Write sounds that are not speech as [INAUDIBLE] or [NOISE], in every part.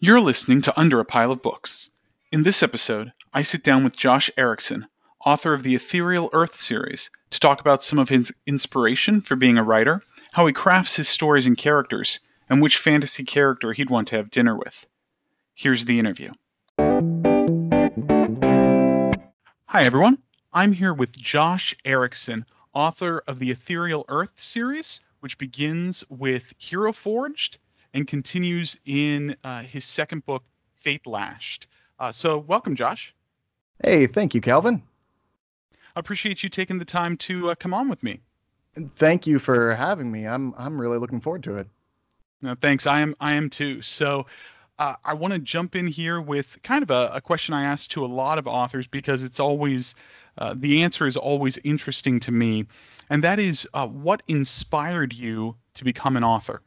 You're listening to Under a Pile of Books. In this episode, I sit down with Josh Erikson, author of the Ethereal Earth series, to talk about some of his inspiration for being a writer, how he crafts his stories and characters, and which fantasy character he'd want to have dinner with. Here's the interview. Hi, everyone. I'm here with Josh Erikson, author of the Ethereal Earth series, which begins with Hero Forged and continues in uh, his second book, Fate Lashed. Uh, so, welcome, Josh. Hey, thank you, Calvin. I appreciate you taking the time to uh, come on with me. Thank you for having me. I'm I'm really looking forward to it. No, thanks. I am I am too. So, uh, I want to jump in here with kind of a, a, question I ask to a lot of authors because it's always uh, the answer is always interesting to me, and that is uh, what inspired you to become an author.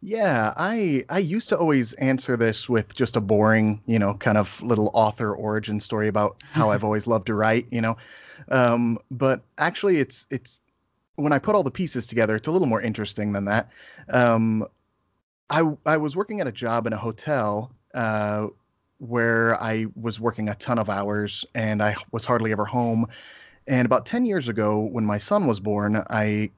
Yeah, I I used to always answer this with just a boring, you know, kind of little author origin story about how I've [LAUGHS] always loved to write, you know. Um, but actually, it's it's when I put all the pieces together, it's a little more interesting than that. Um, I I was working at a job in a hotel uh, where I was working a ton of hours, and I was hardly ever home. And about ten years ago, when my son was born, I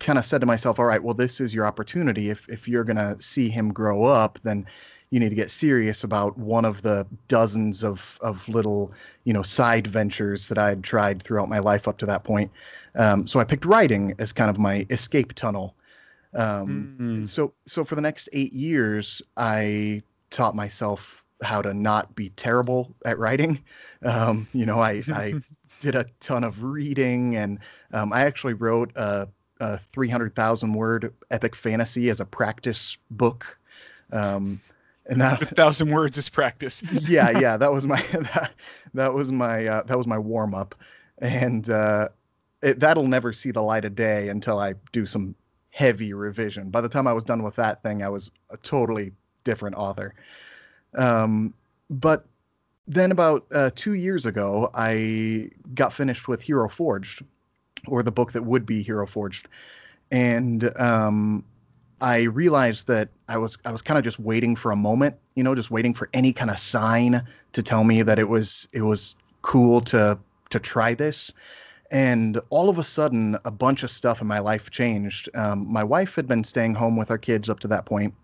kind of said to myself, all right, well, this is your opportunity. If if you're gonna see him grow up, then you need to get serious about one of the dozens of of little you know side ventures that I had tried throughout my life up to that point. Um, so I picked writing as kind of my escape tunnel. Um, mm-hmm. So so for the next eight years, I taught myself how to not be terrible at writing. Um, you know, I I [LAUGHS] did a ton of reading, and um, I actually wrote a a 300,000 word epic fantasy as a practice book. Um, and that a thousand words is practice. [LAUGHS] yeah, yeah, that was my [LAUGHS] that, that was my uh, that was my warm up, and uh, it, that'll never see the light of day until I do some heavy revision. By the time I was done with that thing, I was a totally different author. Um, but then about uh, two years ago, I got finished with Hero Forged, or the book that would be Hero Forged, and um, I realized that I was I was kind of just waiting for a moment, you know, just waiting for any kind of sign to tell me that it was it was cool to to try this. And all of a sudden, a bunch of stuff in my life changed. Um, my wife had been staying home with our kids up to that point,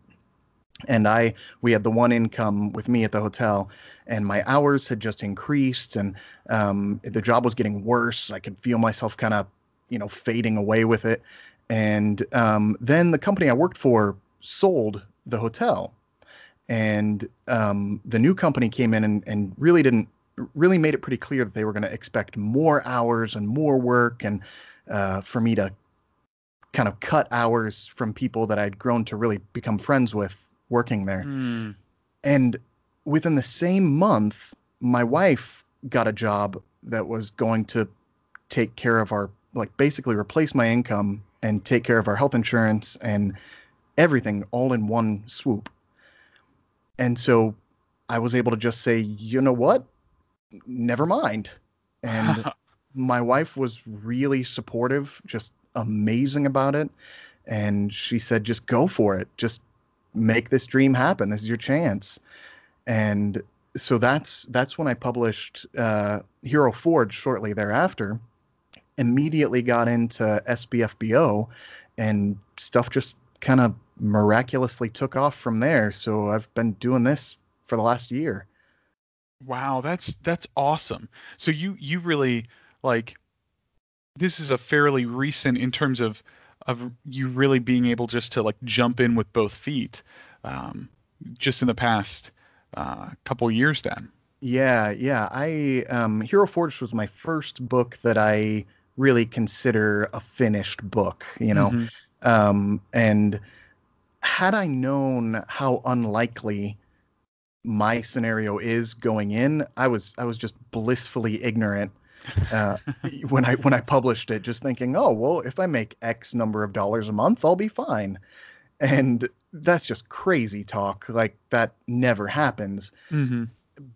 and I we had the one income with me at the hotel, and my hours had just increased, and um, the job was getting worse. I could feel myself kind of, you know, fading away with it. And um, then the company I worked for sold the hotel, and um, the new company came in and, and really didn't really made it pretty clear that they were going to expect more hours and more work, and uh, for me to kind of cut hours from people that I'd grown to really become friends with working there. Mm. And within the same month, my wife got a job that was going to take care of our, like, basically replace my income and take care of our health insurance and everything all in one swoop. And so I was able to just say, you know what? Never mind. And [LAUGHS] my wife was really supportive, just amazing about it. And she said, just go for it. Just make this dream happen. This is your chance. And so that's that's when I published uh, Hero Forge shortly thereafter. Immediately got into SPFBO, and stuff just kind of miraculously took off from there. So I've been doing this for the last year. Wow, that's that's awesome. So you you really like this is a fairly recent in terms of of you really being able just to like jump in with both feet um, just in the past uh, couple years then yeah yeah i um, hero forge was my first book that i really consider a finished book you know mm-hmm. um, and had i known how unlikely my scenario is going in i was i was just blissfully ignorant uh, [LAUGHS] when I when I published it, just thinking, oh well, if I make X number of dollars a month, I'll be fine. And that's just crazy talk. Like that never happens. Mm-hmm.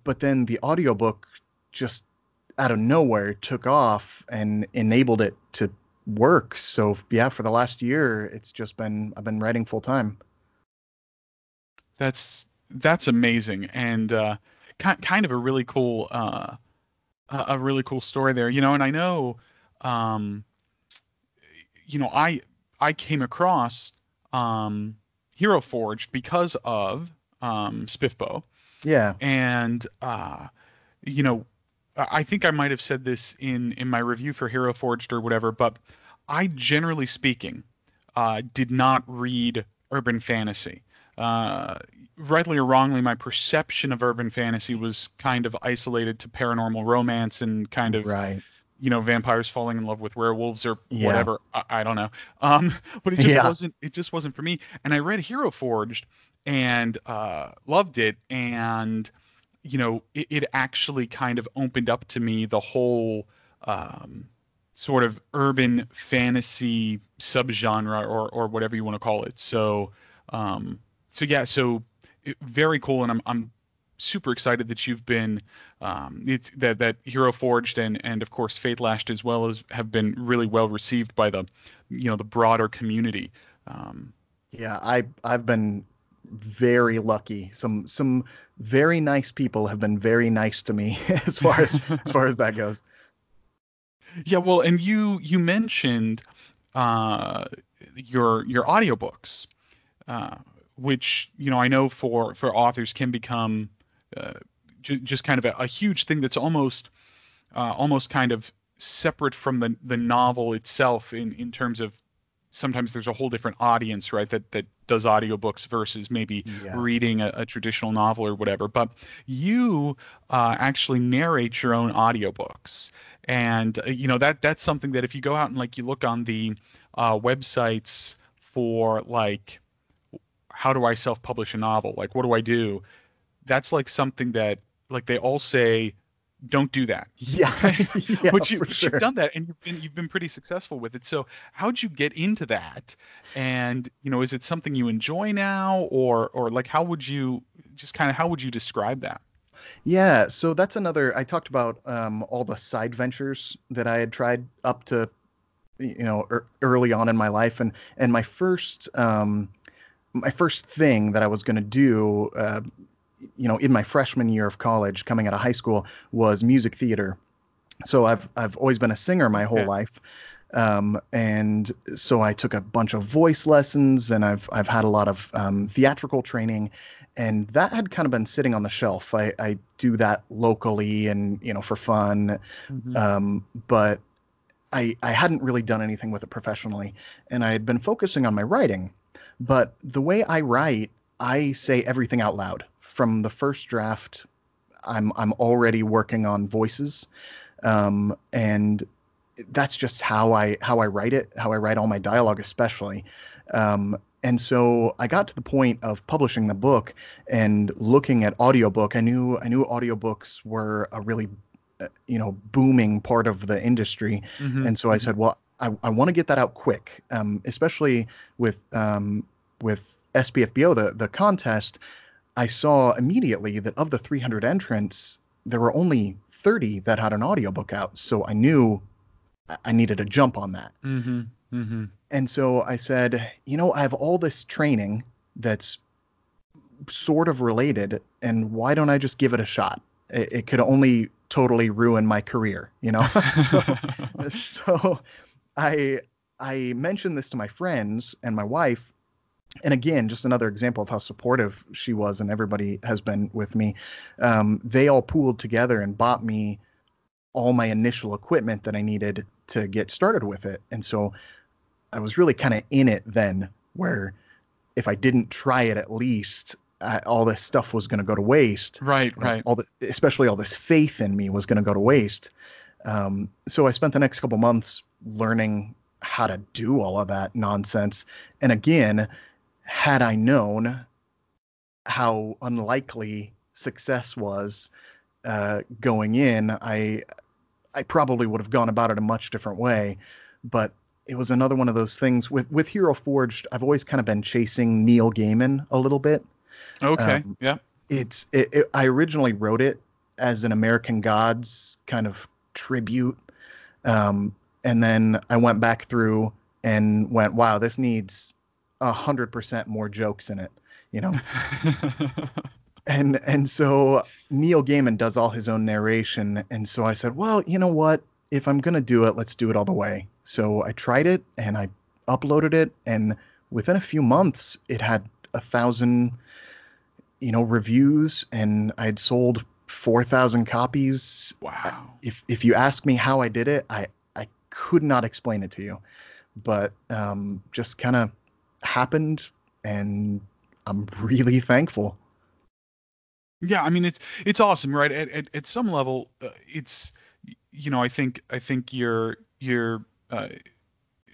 But then the audiobook just out of nowhere took off and enabled it to work. So yeah, for the last year, it's just been I've been writing full time. That's that's amazing and uh, kind of a really cool uh, a really cool story there. You know, and I know, um, you know, I I came across um, Hero Forged because of um, Spiffbo. Yeah. And uh, you know, I think I might have said this in in my review for Hero Forged or whatever, but I generally speaking uh, did not read urban fantasy. Uh, rightly or wrongly, my perception of urban fantasy was kind of isolated to paranormal romance and kind of right you know vampires falling in love with werewolves or yeah. whatever I, I, don't know um [LAUGHS] but it just yeah. wasn't it just wasn't for me and i read hero forged and uh loved it and you know it, it actually kind of opened up to me the whole um sort of urban fantasy subgenre or or whatever you want to call it so um so yeah so it, very cool and i'm i'm super excited that you've been um, it's that that Hero Forged and and of course Fate Lashed as well as have been really well received by the you know the broader community. Um, yeah, I I've been very lucky. Some some very nice people have been very nice to me [LAUGHS] as far as [LAUGHS] as far as that goes. Yeah, well, and you you mentioned uh, your your audiobooks, uh, which you know I know for for authors can become uh, j- just kind of a, a, huge thing that's almost uh, almost kind of separate from the the novel itself in in terms of sometimes there's a whole different audience right that that does audiobooks versus maybe yeah. reading a, a, traditional novel or whatever but you uh, actually narrate your own audiobooks. And uh, you know that that's something that if you go out and like you look on the uh, websites for like how do i self-publish a novel? Like what do i do? That's like something that like they all say don't do that. [LAUGHS] Yeah. [LAUGHS] yeah but you, sure. you've done that and you've been you've been pretty successful with it. So how'd you get into that? And you know, is it something you enjoy now or or like how would you just kind of how would you describe that? Yeah, so that's another I talked about um, all the side ventures that I had tried up to you know er, early on in my life and and my first um, my first thing that I was going to do uh, you know, in my freshman year of college, coming out of high school, was music theater. So I've I've always been a singer my whole life, um, and so I took a bunch of voice lessons, and I've I've had a lot of um, theatrical training, and that had kind of been sitting on the shelf. I, I do that locally and you know for fun, mm-hmm. um, but I I hadn't really done anything with it professionally, and I had been focusing on my writing. But the way I write, I say everything out loud from the first draft, I'm I'm already working on voices, um, and that's just how I how I write it, how I write all my dialogue, especially. Um, and so I got to the point of publishing the book and looking at audiobook. I knew I knew audiobooks were a really uh, you know booming part of the industry, mm-hmm. and so I mm-hmm. said, well, I, I want to get that out quick, um, especially with um, with SPFBO the the contest. I saw immediately that of the 300 entrants, there were only 30 that had an audiobook out. So I knew I needed to jump on that. Mm-hmm. Mm-hmm. And so I said, you know, I have all this training that's sort of related, and why don't I just give it a shot? It, it could only totally ruin my career, you know? [LAUGHS] [LAUGHS] so, so I I mentioned this to my friends and my wife, and again, just another example of how supportive she was, and everybody has been with me. Um, they all pooled together and bought me all my initial equipment that I needed to get started with it. And so I was really kind of in it then, where if I didn't try it at least, I, all this stuff was going to go to waste. Right, right. All the, especially all this faith in me was going to go to waste. Um, so I spent the next couple months learning how to do all of that nonsense. And again, had I known how unlikely success was uh, going in, I I probably would have gone about it a much different way. But it was another one of those things with with Hero Forged. I've always kind of been chasing Neil Gaiman a little bit. Okay. Um, yeah. It's it, it, I originally wrote it as an American Gods kind of tribute, um, and then I went back through and went, wow, this needs a hundred percent more jokes in it. You know. [LAUGHS] and and so Neil Gaiman does all his own narration, and so I said, well, you know what? If I'm gonna do it, let's do it all the way. So I tried it and I uploaded it, and within a few months, it had a thousand, you know, reviews, and I had sold four thousand copies. Wow! If if you ask me how I did it, I I could not explain it to you, but um, just kind of happened, and I'm really thankful. Yeah, I mean it's it's awesome, right? At at, at some level, uh, it's you know I think I think your your uh,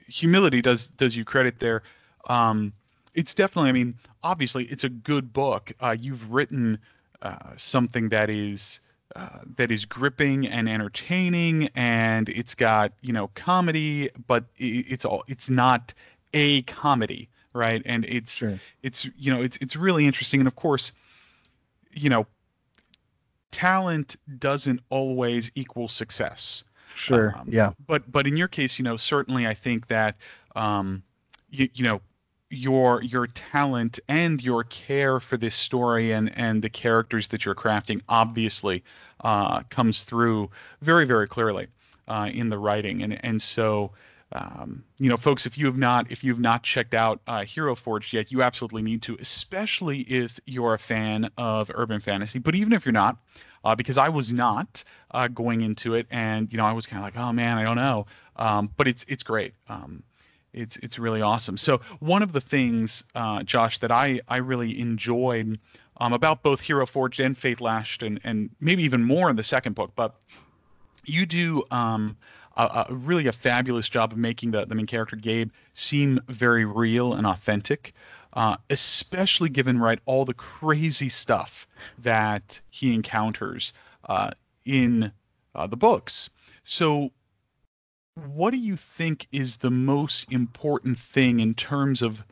humility does does you credit there. Um, it's definitely, I mean, obviously, it's a good book. Uh, you've written uh, something that is uh, that is gripping and entertaining, and it's got you know comedy, but it's all it's not a comedy, right? And it's sure. it's you know it's it's really interesting, and of course, you know, talent doesn't always equal success. Sure. Um, yeah. But but in your case, you know, certainly I think that um, you, you know your your talent and your care for this story and and the characters that you're crafting obviously uh, comes through very very clearly uh, in the writing and and so um, you know folks if you have not if you've not checked out uh, Hero Forged yet you absolutely need to especially if you're a fan of urban fantasy. But even if you're not uh, because I was not uh, going into it and you know I was kind of like oh man I don't know. Um, but it's it's great. Um, it's it's really awesome. So one of the things, uh, Josh, that I I really enjoyed um, about both Hero Forged and Fate Lashed, and and maybe even more in the second book, but you do um, really a fabulous job of making the, the main character Gabe seem very real and authentic, uh, especially given right all the crazy stuff that he encounters uh, in uh, the books. So what do you think is the most important thing in terms of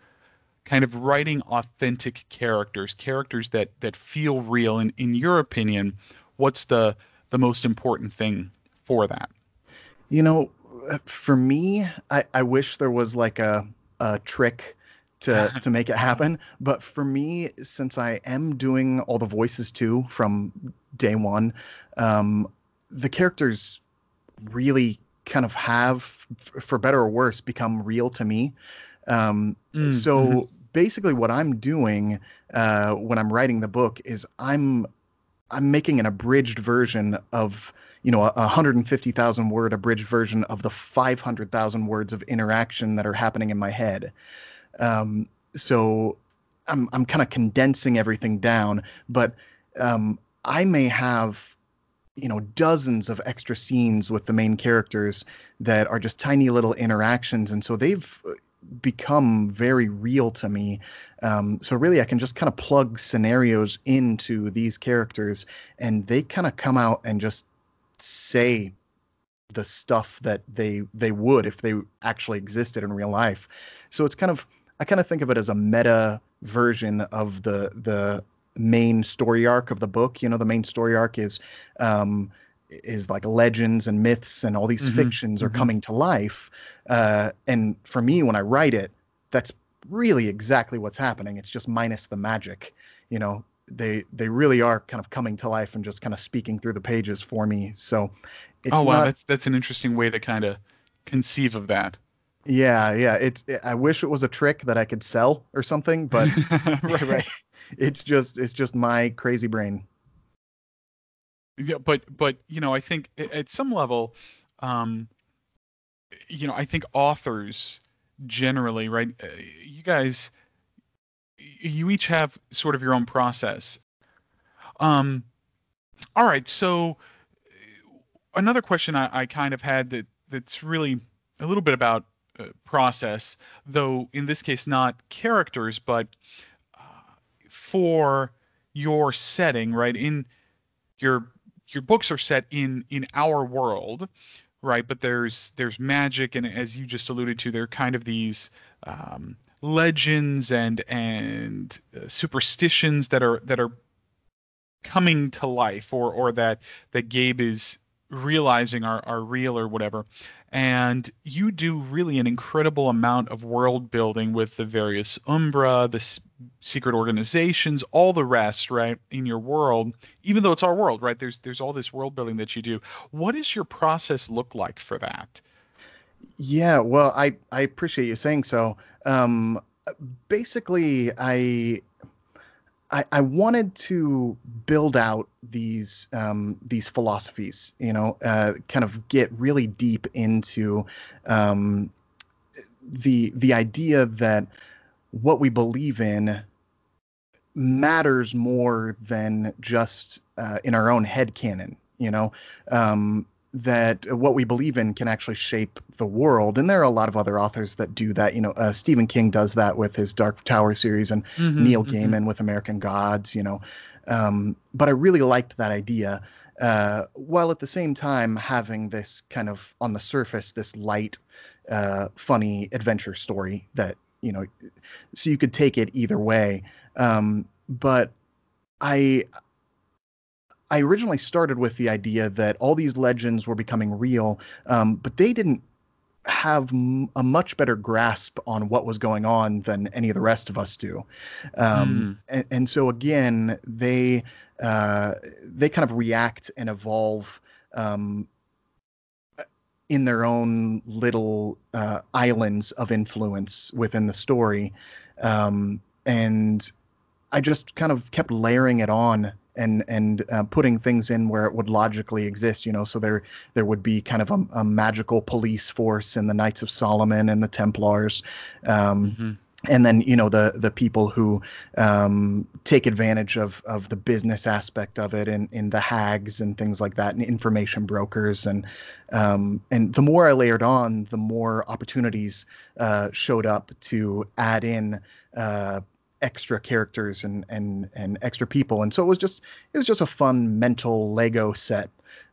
kind of writing authentic characters, characters that that feel real? And in your opinion, what's the the most important thing for that? You know, for me, I, I wish there was like a a trick to [LAUGHS] to make it happen. But for me, since I am doing all the voices too from day one, um, the characters really kind of have, for better or worse, become real to me. Um, mm, so mm-hmm. basically, what I'm doing uh, when I'm writing the book is I'm I'm making an abridged version of you know a 150,000 word abridged version of the 500,000 words of interaction that are happening in my head. Um, so I'm I'm kind of condensing everything down, but um, I may have you know dozens of extra scenes with the main characters that are just tiny little interactions and so they've uh, become very real to me um, so really i can just kind of plug scenarios into these characters and they kind of come out and just say the stuff that they they would if they actually existed in real life so it's kind of i kind of think of it as a meta version of the the main story arc of the book. You know, the main story arc is um, is like legends and myths and all these mm-hmm. fictions are mm-hmm. coming to life. Uh, and for me, when I write it, that's really exactly what's happening. It's just minus the magic. You know, they they really are kind of coming to life and just kind of speaking through the pages for me. So, oh wow, not, that's that's an interesting way to kind of conceive of that. Yeah, yeah. It's. I wish it was a trick that I could sell or something, but [LAUGHS] [LAUGHS] right, right it's just it's just my crazy brain. Yeah, but but you know, I think at some level, um, you know, I think authors generally, right? Uh, you guys, you each have sort of your own process. Um, all right, so another question I, I kind of had that that's really a little bit about uh, process, though in this case not characters, but for your setting, right? In your your books are set in in our world, right? But there's there's magic, and as you just alluded to, there are kind of these um, legends and and uh, superstitions that are that are coming to life, or or that that Gabe is realizing are, are real or whatever. And you do really an incredible amount of world building with the various Umbra, the s- secret organizations, all the rest, right, in your world. Even though it's our world, right? There's there's all this world building that you do. What does your process look like for that? Yeah, well, I I appreciate you saying so. Um, basically, I I, I wanted to build out these um, these philosophies, you know, uh, kind of get really deep into um, the the idea that what we believe in matters more than just uh, in our own head canon, you know. Um, that what we believe in can actually shape the world. And there are a lot of other authors that do that. You know, uh, Stephen King does that with his Dark Tower series, and Mm-hmm, Neil Gaiman with American Gods. You know, um, but I really liked that idea. Uh, while at the same time having this kind of on the surface, this light, uh, funny adventure story that you know, so you could take it either way. Um, but I I originally started with the idea that all these legends were becoming real, um, but they didn't have m- a much better grasp on what was going on than any of the rest of us do. Um, and, and so again, they uh, they kind of react and evolve um, in their own little uh, islands of influence within the story. Um, and I just kind of kept layering it on and and uh, putting things in where it would logically exist you know so there there would be kind of a, a magical police force in the knights of solomon and the templars um, Mm-hmm. and then you know the the people who um, take advantage of of the business aspect of it and in the hags and things like that and information brokers and um, and the more I layered on the more opportunities uh, showed up to add in uh, extra characters and and and extra people and so it was just it was just a fun mental Lego set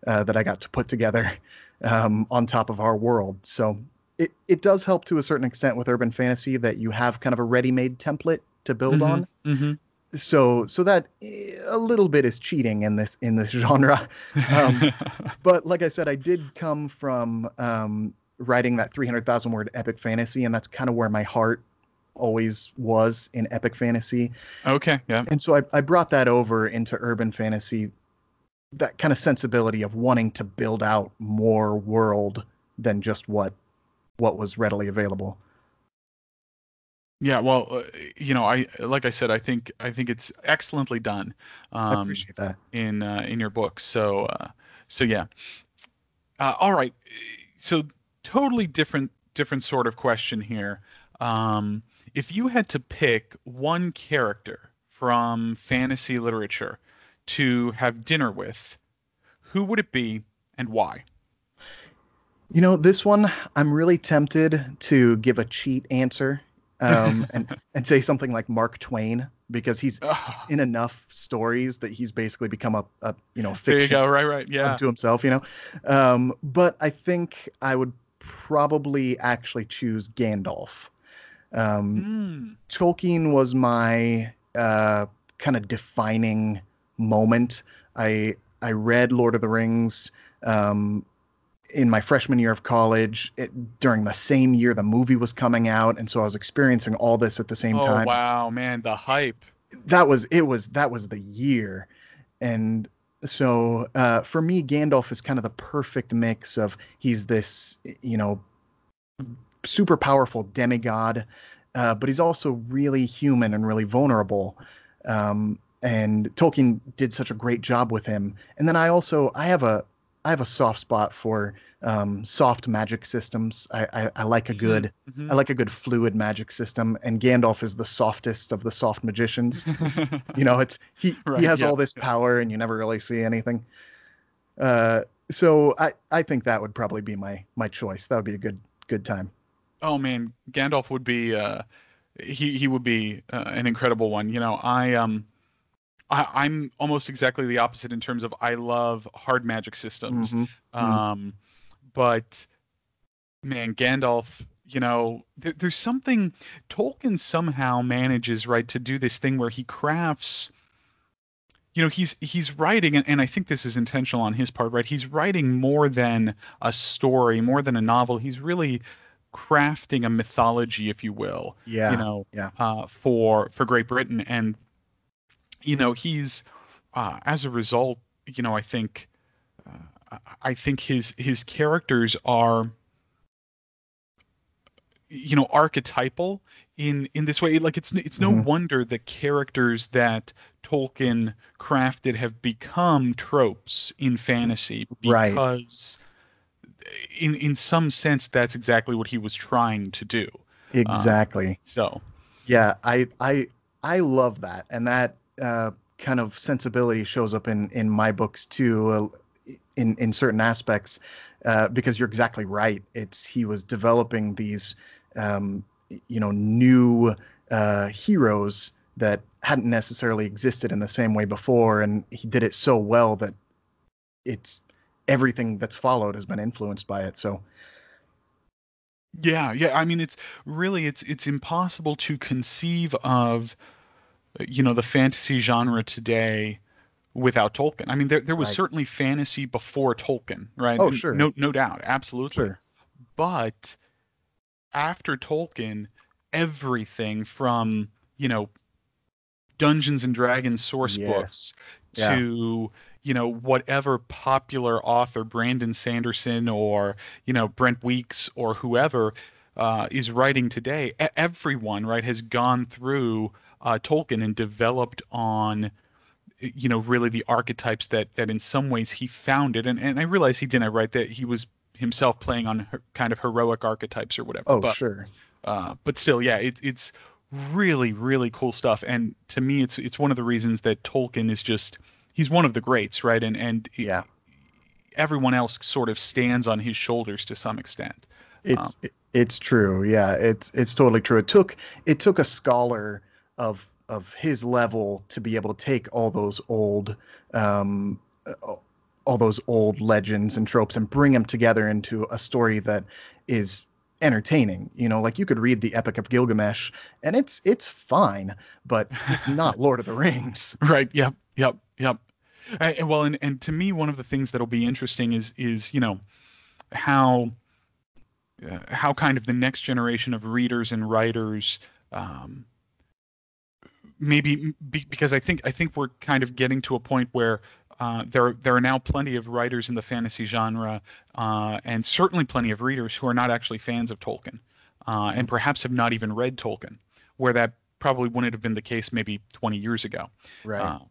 uh, that I got to put together um, on top of our world so it, it does help to a certain extent with urban fantasy that you have kind of a ready-made template to build on. Mm-hmm. So so that eh, a little bit is cheating in this in this [LAUGHS] genre. Um, [LAUGHS] but like I said, I did come from um, writing that 300,000 word epic fantasy, and that's kind of where my heart always was in epic fantasy. okay. Yeah. And so I, I brought that over into urban fantasy, that kind of sensibility of wanting to build out more world than just what what was readily available. Yeah, well, uh, you know, I like I said, I think I think it's excellently done I um, appreciate that. in uh, in your book. So uh, so yeah. Uh, all right. So totally different different sort of question here. Um, if you had to pick one character from fantasy literature to have dinner with, who would it be and why? You know, this one I'm really tempted to give a cheat answer um, [LAUGHS] and and say something like Mark Twain because he's, he's in enough stories that he's basically become a, a you know fiction There you go. Right, right. Yeah. unto himself, you know. Um, but I think I would probably actually choose Gandalf. Um, Mm. Tolkien was my uh, kind of defining moment. I I read Lord of the Rings um, in my freshman year of college it, during the same year the movie was coming out, and so I was experiencing all this at the same Oh time. wow, man, the hype. That was it was that was the year, and so uh, for me, Gandalf is kind of the perfect mix of he's this you know super powerful demigod, uh, but he's also really human and really vulnerable. Um, and Tolkien did such a great job with him. And then I also I have a I have a soft spot for um, soft magic systems. I, I, I like a good Mhm. I like a good fluid magic system, and Gandalf is the softest of the soft magicians. [LAUGHS] you know, it's he Right, he has yeah, all this power, and you never really see anything. Uh, so I I think that would probably be my my choice. That would be a good good time. Oh man, Gandalf would be uh he he would be uh, an incredible one. You know, I um I, I'm almost exactly the opposite in terms of I love hard magic systems. Mhm. Um but man, Gandalf, you know, there, there's something Tolkien somehow manages right to do this thing where he crafts you know he's he's writing and, and i think this is intentional on his part right he's writing more than a story more than a novel he's really crafting a mythology if you will Yeah. you know yeah. uh, for for great britain and you know he's uh, as a result you know i think uh, I- think his his characters are you know archetypal in in this way like it's it's no Mhm. wonder the characters that Tolkien crafted have become tropes in fantasy Right. because in in some sense that's exactly what he was trying to do Exactly. so Yeah, I I I love that, and that uh, kind of sensibility shows up in in my books too, uh, in in certain aspects, uh, because you're exactly right. It's he was developing these, um, you know, new uh, heroes that hadn't necessarily existed in the same way before, and he did it so well that it's everything that's followed has been influenced by it. So Yeah, yeah. I mean, it's really it's it's impossible to conceive of, you know, the fantasy genre today without Tolkien. I mean, there there was Right. certainly fantasy before Tolkien, right? Oh, And sure. No, no doubt, absolutely. sure, But after Tolkien, everything from you know Dungeons and Dragons source Yes. books Yeah. to you know whatever popular author Brandon Sanderson or you know Brent Weeks or whoever uh, is writing today, everyone right has gone through uh, Tolkien and developed on you know really the archetypes that that in some ways he founded and and I realize he didn't write that he was himself playing on her, kind of heroic archetypes or whatever oh but sure, uh, but still, yeah, it, it's really, really cool stuff. And to me, it's it's one of the reasons that Tolkien is just he's one of the greats, right? And and yeah. everyone else sort of stands on his shoulders to some extent. It's it- it's true. Yeah, it's it's totally true. It took it took a scholar of of his level to be able to take all those old um all those old legends and tropes and bring them together into a story that is entertaining. You know, like you could read the Epic of Gilgamesh and it's it's fine, but it's not [LAUGHS] Lord of the Rings. Right. Yep. Yep. Yep. And well, and, and to me, one of the things that'll be interesting is is you know how uh, how kind of the next generation of readers and writers um, maybe be, because I think I think we're kind of getting to a point where uh, there there are now plenty of writers in the fantasy genre uh, and certainly plenty of readers who are not actually fans of Tolkien uh, and perhaps have not even read Tolkien, where that probably wouldn't have been the case maybe 20 years ago. Right. Um,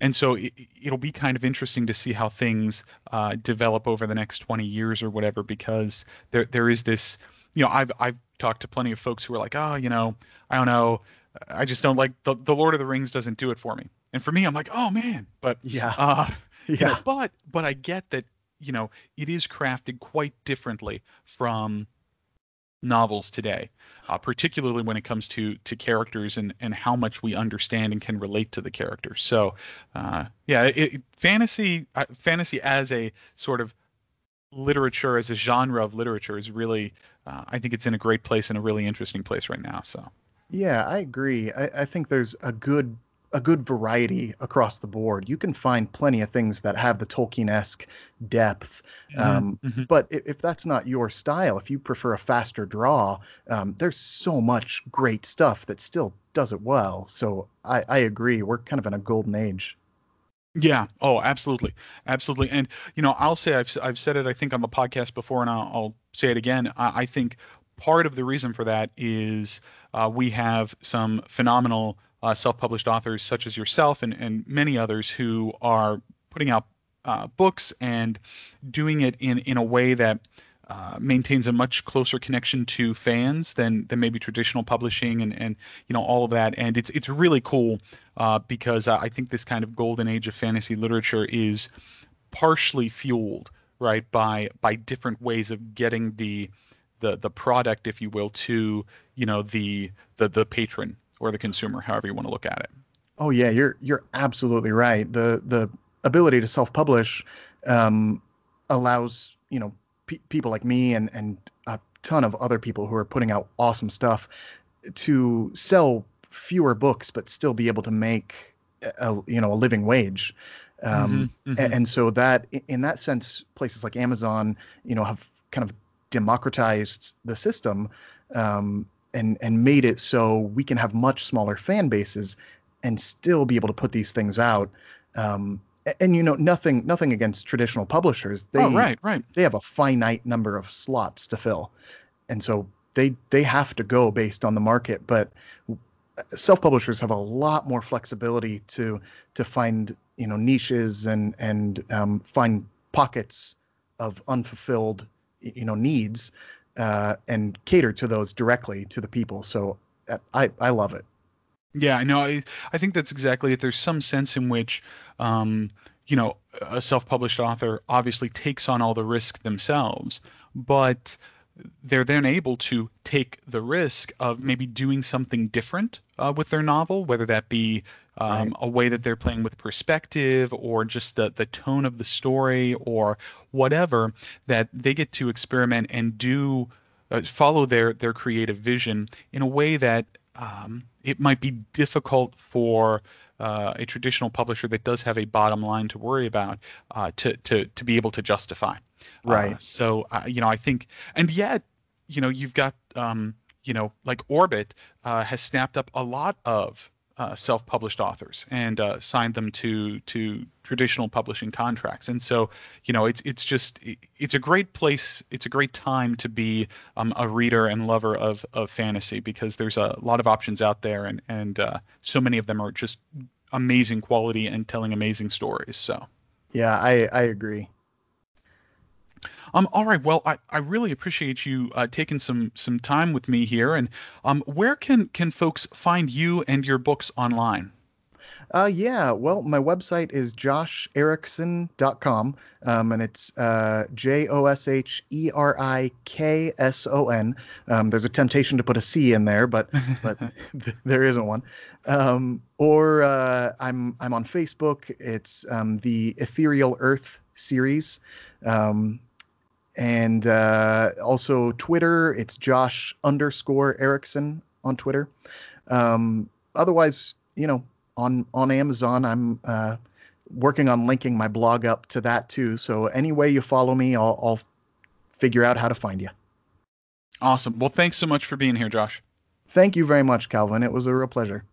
and so it, it'll be kind of interesting to see how things uh, develop over the next 20 years or whatever, because there there is this, you know, I've I've talked to plenty of folks who are like, oh, you know, I don't know, I just don't like the the Lord of the Rings doesn't do it for me. And for me, I'm like, oh man, but yeah. uh, you [LAUGHS] know, yeah. but but I get that you know it is crafted quite differently from novels today, uh, particularly when it comes to to characters and and how much we understand and can relate to the characters. So uh, yeah, it, fantasy uh, fantasy as a sort of literature as a genre of literature is really uh, I think it's in a great place and a really interesting place right now. So Yeah, I agree. I, I think there's a good a good variety across the board. You can find plenty of things that have the Tolkien-esque depth. Um, Mhm. But if, if that's not your style, if you prefer a faster draw, um, there's so much great stuff that still does it well. So I, I agree. We're kind of in a golden age. Yeah. Oh, absolutely, absolutely. And you know, I'll say I've I've said it I think on the podcast before, and I'll, I'll say it again. I, I think part of the reason for that is uh, we have some phenomenal uh, self-published authors such as yourself and and many others who are putting out uh, books and doing it in in a way that uh, maintains a much closer connection to fans than than maybe traditional publishing and and you know all of that. And it's it's really cool uh, because I think this kind of golden age of fantasy literature is partially fueled right by by different ways of getting the the the product, if you will, to you know the the the patron or the consumer, however you want to look at it. Oh yeah, you're you're absolutely right. The the ability to self-publish um, allows you know pe- people like me and and a ton of other people who are putting out awesome stuff to sell fewer books but still be able to make a, you know a living wage. Um, Mhm, mhm. and, and so that in that sense, places like Amazon, you know, have kind of democratized the system um, and and made it so we can have much smaller fan bases and still be able to put these things out. Um, a- and you know, nothing nothing against traditional publishers. They oh, right, right. they have a finite number of slots to fill, and so they they have to go based on the market. But self publishers have a lot more flexibility to to find you know niches and and um, find pockets of unfulfilled you know needs uh, and cater to those directly to the people. So uh, I I love it. Yeah, no, I I think that's exactly it. There's some sense in which, um, you know, a self-published author obviously takes on all the risk themselves, but they're then able to take the risk of maybe doing something different uh, with their novel, whether that be um, Right. a way that they're playing with perspective or just the, the tone of the story or whatever, that they get to experiment and do uh, follow their their creative vision in a way that um, it might be difficult for uh, a traditional publisher that does have a bottom line to worry about uh, to to to be able to justify. Uh, Right. so uh, you know, I think, and yet, you know, you've got um, you know, like Orbit uh, has snapped up a lot of uh, self-published authors and uh, signed them to to traditional publishing contracts. And so, you know, it's it's just it's a great place. It's a great time to be um, a reader and lover of of fantasy because there's a lot of options out there, and and uh, so many of them are just amazing quality and telling amazing stories. So. Yeah, I I agree. Um, all right. Well, I, I really appreciate you uh, taking some some time with me here. And um, where can can folks find you and your books online? Uh, yeah, well, my website is josherikson.com, um, and it's uh, J O S H E R I K S O N. Um, there's a temptation to put a C in there, but [LAUGHS] but [LAUGHS] there isn't one. Um, or uh, I'm I'm on Facebook. It's um, the Ethereal Earth series, um, and uh, also Twitter. It's Josh underscore Erikson on Twitter. Um, otherwise, you know, on on Amazon, I'm uh, working on linking my blog up to that too. So any way you follow me, I'll, I'll figure out how to find you. Awesome. Well, thanks so much for being here, Josh. Thank you very much, Calvin. It was a real pleasure.